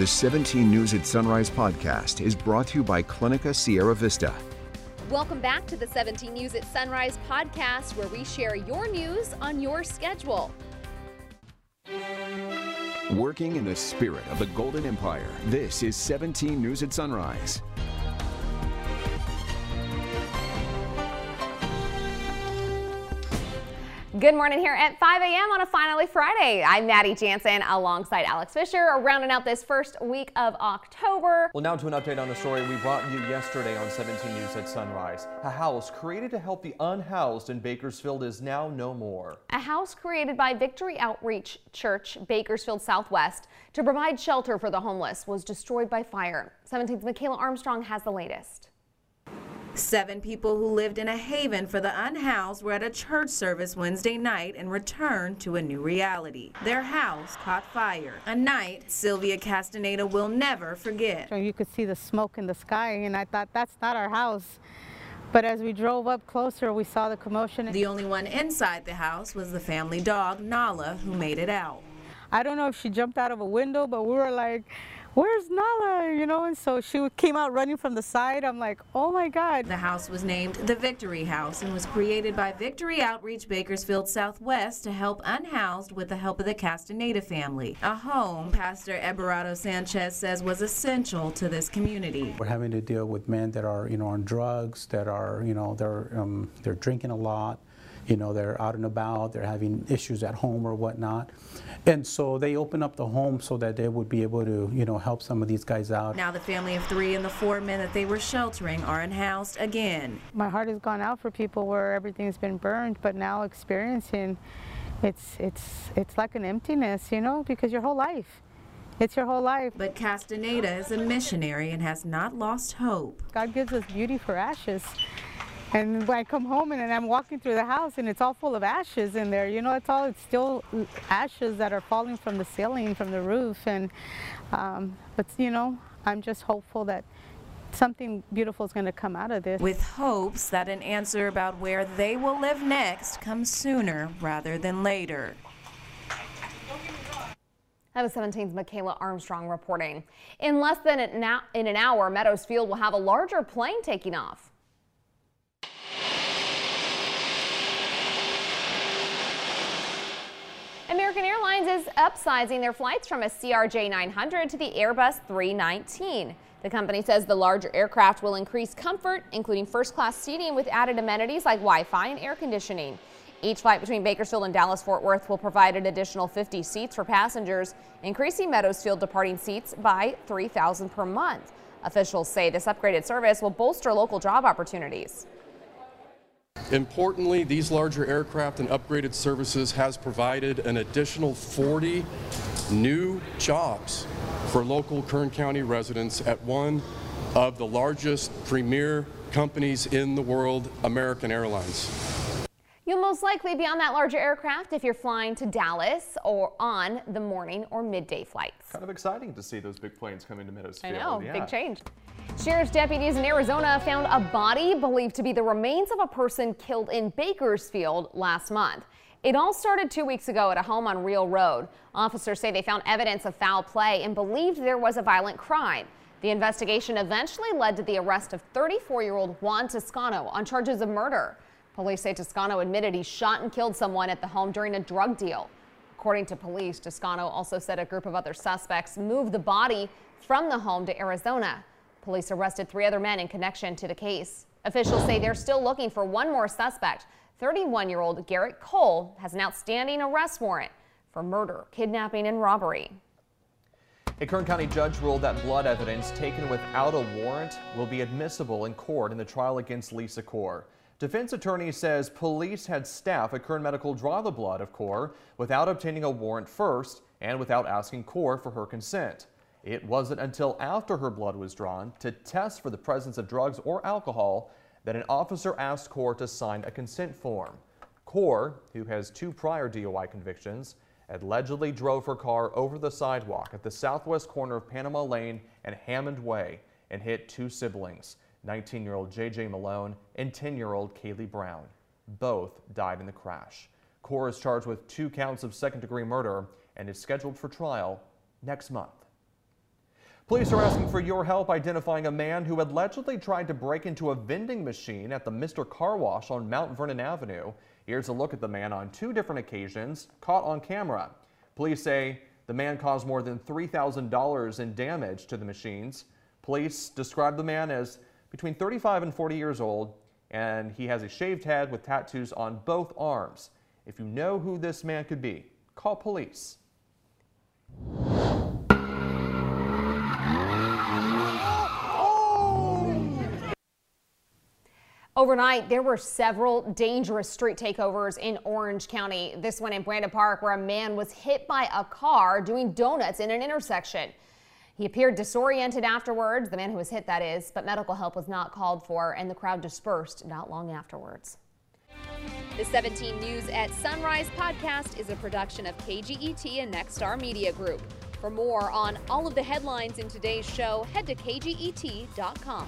The 17 News at Sunrise podcast is brought to you by Clinica Sierra Vista. Welcome back to the 17 News at Sunrise podcast, where we share your news on your schedule. Working in the spirit of the Golden Empire, this is 17 News at Sunrise. Good morning here at 5 a.m. on a finally Friday. I'm Maddie Jansen alongside Alex Fisher, rounding out this first week of October. Well, now to an update on the story we brought you yesterday on 17 News at Sunrise. A house created to help the unhoused in Bakersfield is now no more. A house created by Victory Outreach Church, Bakersfield Southwest, to provide shelter for the homeless was destroyed by fire. 17's Michaela Armstrong has the latest. Seven people who lived in a haven for the unhoused were at a church service Wednesday night and returned to a new reality. Their house caught fire. A night Sylvia Castaneda will never forget. You could see the smoke in the sky, and I thought, that's not our house. But as we drove up closer, we saw the commotion. The only one inside the house was the family dog, Nala, who made it out. I don't know if she jumped out of a window, but we were like, where's Nala? You know, and so she came out running from the side. I'm like, oh my God. The house was named the Victory House and was created by Victory Outreach Bakersfield Southwest to help unhoused with the help of the Castaneda family. A home Pastor Eberardo Sanchez says was essential to this community. We're having to deal with men that are, you know, on drugs, that are, you know, they're, um, they're drinking a lot you know, they're out and about, they're having issues at home or whatnot. And so they open up the home so that they would be able to, you know, help some of these guys out. Now the family of three and the four men that they were sheltering are unhoused again. My heart has gone out for people where everything's been burned, but now experiencing it's it's it's like an emptiness, you know, because your whole life. It's your whole life. But Castaneda is a missionary and has not lost hope. God gives us beauty for ashes. And when I come home and, and I'm walking through the house and it's all full of ashes in there, you know, it's all, it's still ashes that are falling from the ceiling, from the roof. And, um, but you know, I'm just hopeful that something beautiful is going to come out of this. With hopes that an answer about where they will live next comes sooner rather than later. That was 17's Michaela Armstrong reporting. In less than an, in an hour, Meadows Field will have a larger plane taking off. American Airlines is upsizing their flights from a CRJ 900 to the Airbus 319. The company says the larger aircraft will increase comfort, including first class seating with added amenities like Wi Fi and air conditioning. Each flight between Bakersfield and Dallas Fort Worth will provide an additional 50 seats for passengers, increasing Meadows Field departing seats by 3,000 per month. Officials say this upgraded service will bolster local job opportunities. Importantly, these larger aircraft and upgraded services has provided an additional 40 new jobs for local Kern County residents at one of the largest premier companies in the world, American Airlines. You'll most likely be on that larger aircraft if you're flying to Dallas or on the morning or midday flights. Kind of exciting to see those big planes coming to Meadows Field. I know, yeah. big change. Sheriff's deputies in Arizona found a body believed to be the remains of a person killed in Bakersfield last month. It all started two weeks ago at a home on Real Road. Officers say they found evidence of foul play and believed there was a violent crime. The investigation eventually led to the arrest of 34-year-old Juan Toscano on charges of murder. Police say Toscano admitted he shot and killed someone at the home during a drug deal. According to police, Toscano also said a group of other suspects moved the body from the home to Arizona. Police arrested three other men in connection to the case. Officials say they're still looking for one more suspect. 31 year old Garrett Cole has an outstanding arrest warrant for murder, kidnapping, and robbery. A Kern County judge ruled that blood evidence taken without a warrant will be admissible in court in the trial against Lisa Core. Defense attorney says police had staff at Kern Medical draw the blood of Core without obtaining a warrant first and without asking Core for her consent. It wasn't until after her blood was drawn to test for the presence of drugs or alcohol that an officer asked Core to sign a consent form. Core, who has two prior DUI convictions, allegedly drove her car over the sidewalk at the southwest corner of Panama Lane and Hammond Way and hit two siblings, 19-year-old J.J. Malone and 10-year-old Kaylee Brown. Both died in the crash. Core is charged with two counts of second-degree murder and is scheduled for trial next month. Police are asking for your help identifying a man who allegedly tried to break into a vending machine at the Mr. Car Wash on Mount Vernon Avenue. Here's a look at the man on two different occasions caught on camera. Police say the man caused more than $3,000 in damage to the machines. Police describe the man as between 35 and 40 years old, and he has a shaved head with tattoos on both arms. If you know who this man could be, call police. Overnight, there were several dangerous street takeovers in Orange County. This one in Brandon Park, where a man was hit by a car doing donuts in an intersection. He appeared disoriented afterwards, the man who was hit, that is, but medical help was not called for, and the crowd dispersed not long afterwards. The 17 News at Sunrise podcast is a production of KGET and Nexstar Media Group. For more on all of the headlines in today's show, head to kget.com.